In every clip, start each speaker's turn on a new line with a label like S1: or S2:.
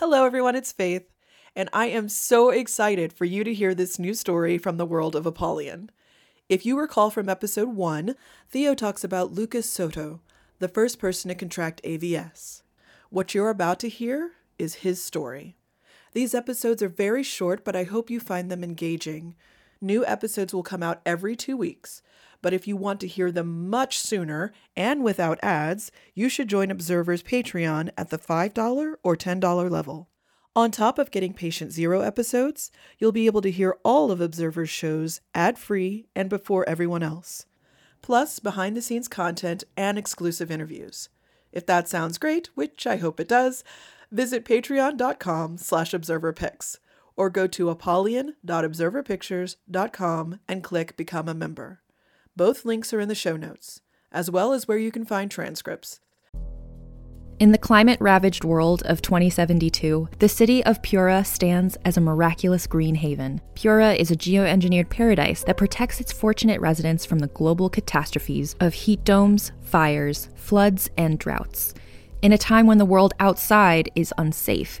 S1: Hello, everyone, it's Faith, and I am so excited for you to hear this new story from the world of Apollyon. If you recall from episode 1, Theo talks about Lucas Soto, the first person to contract AVS. What you're about to hear is his story. These episodes are very short, but I hope you find them engaging. New episodes will come out every two weeks, but if you want to hear them much sooner and without ads, you should join Observer's Patreon at the $5 or $10 level. On top of getting Patient Zero episodes, you'll be able to hear all of Observer's shows ad free and before everyone else, plus behind the scenes content and exclusive interviews. If that sounds great, which I hope it does, visit patreon.com slash observerpics or go to apollyon.observerpictures.com and click Become a Member. Both links are in the show notes, as well as where you can find transcripts.
S2: In the climate ravaged world of 2072, the city of Pura stands as a miraculous green haven. Pura is a geoengineered paradise that protects its fortunate residents from the global catastrophes of heat domes, fires, floods, and droughts. In a time when the world outside is unsafe,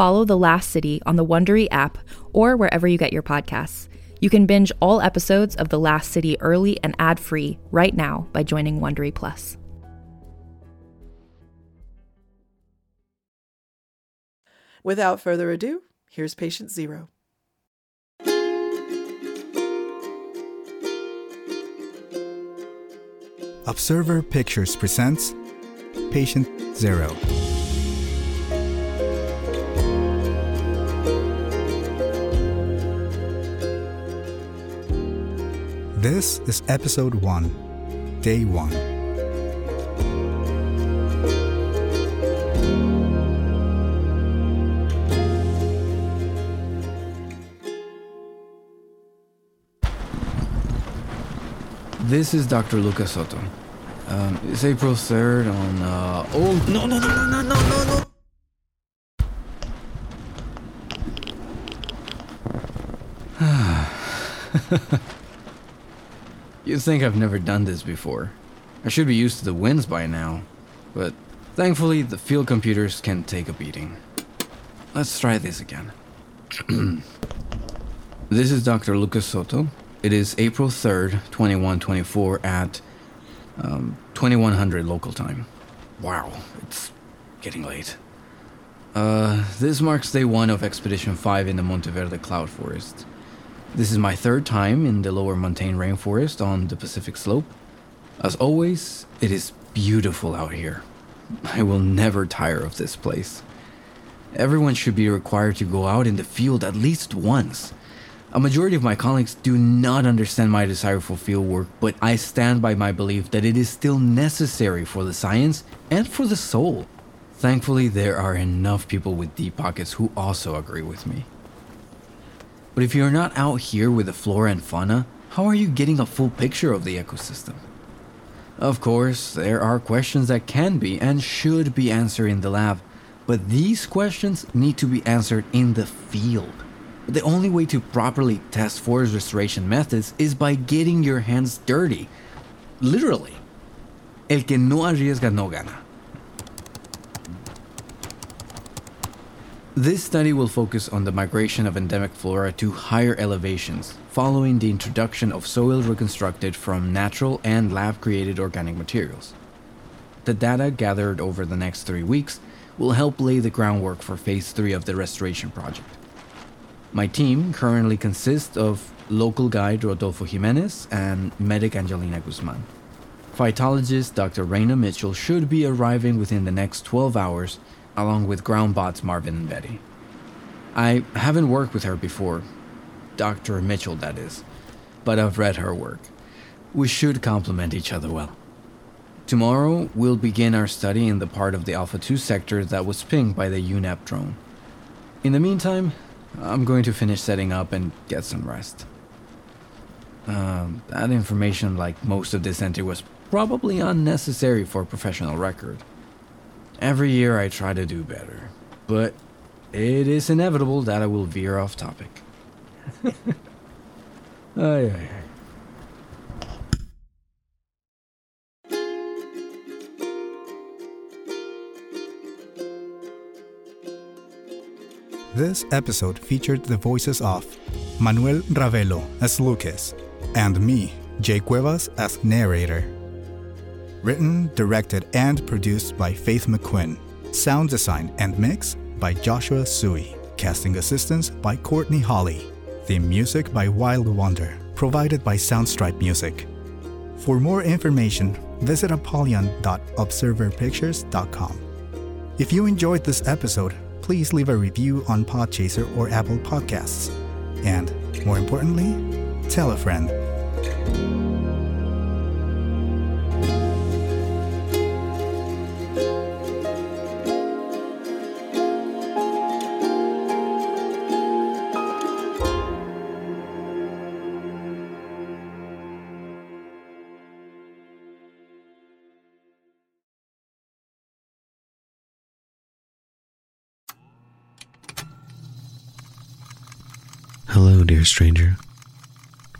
S2: follow The Last City on the Wondery app or wherever you get your podcasts. You can binge all episodes of The Last City early and ad-free right now by joining Wondery Plus.
S1: Without further ado, here's patient zero.
S3: Observer Pictures presents Patient Zero. This is episode one, day one.
S4: This is Dr. Lucas Soto. Um, it's April 3rd on. Uh, oh, no, no, no, no, no, no, no! You'd think I've never done this before. I should be used to the winds by now. But thankfully, the field computers can take a beating. Let's try this again. this is Dr. Lucas Soto. It is April 3rd, 2124 at um, 2100 local time. Wow, it's getting late. Uh, this marks day one of Expedition 5 in the Monteverde Cloud Forest. This is my third time in the lower montane rainforest on the Pacific slope. As always, it is beautiful out here. I will never tire of this place. Everyone should be required to go out in the field at least once. A majority of my colleagues do not understand my desire for field work, but I stand by my belief that it is still necessary for the science and for the soul. Thankfully, there are enough people with deep pockets who also agree with me. But if you're not out here with the flora and fauna, how are you getting a full picture of the ecosystem? Of course, there are questions that can be and should be answered in the lab, but these questions need to be answered in the field. The only way to properly test forest restoration methods is by getting your hands dirty. Literally. El que no arriesga no gana. This study will focus on the migration of endemic flora to higher elevations, following the introduction of soil reconstructed from natural and lab created organic materials. The data gathered over the next three weeks will help lay the groundwork for phase three of the restoration project. My team currently consists of local guide Rodolfo Jimenez and medic Angelina Guzman. Phytologist Dr. Raina Mitchell should be arriving within the next 12 hours along with groundbots Marvin and Betty. I haven't worked with her before, Dr. Mitchell, that is, but I've read her work. We should complement each other well. Tomorrow, we'll begin our study in the part of the Alpha 2 sector that was pinged by the UNEP drone. In the meantime, I'm going to finish setting up and get some rest. Um, that information, like most of this entry, was probably unnecessary for a professional record. Every year I try to do better, but it is inevitable that I will veer off topic.
S3: This episode featured the voices of Manuel Ravelo as Lucas and me, Jay Cuevas, as narrator. Written, directed, and produced by Faith McQuinn. Sound design and mix by Joshua Sui. Casting assistance by Courtney Holly. Theme music by Wild Wonder, provided by Soundstripe Music. For more information, visit apollyon.observerpictures.com. If you enjoyed this episode, please leave a review on Podchaser or Apple Podcasts. And, more importantly, tell a friend.
S5: Dear stranger.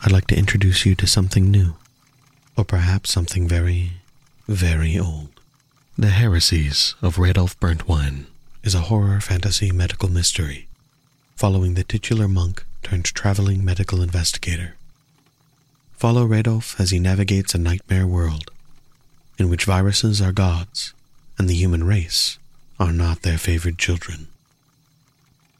S5: I'd like to introduce you to something new, or perhaps something very, very old. The Heresies of Radolf Burntwine is a horror fantasy medical mystery following the titular monk turned traveling medical investigator. Follow Radolf as he navigates a nightmare world in which viruses are gods and the human race are not their favored children.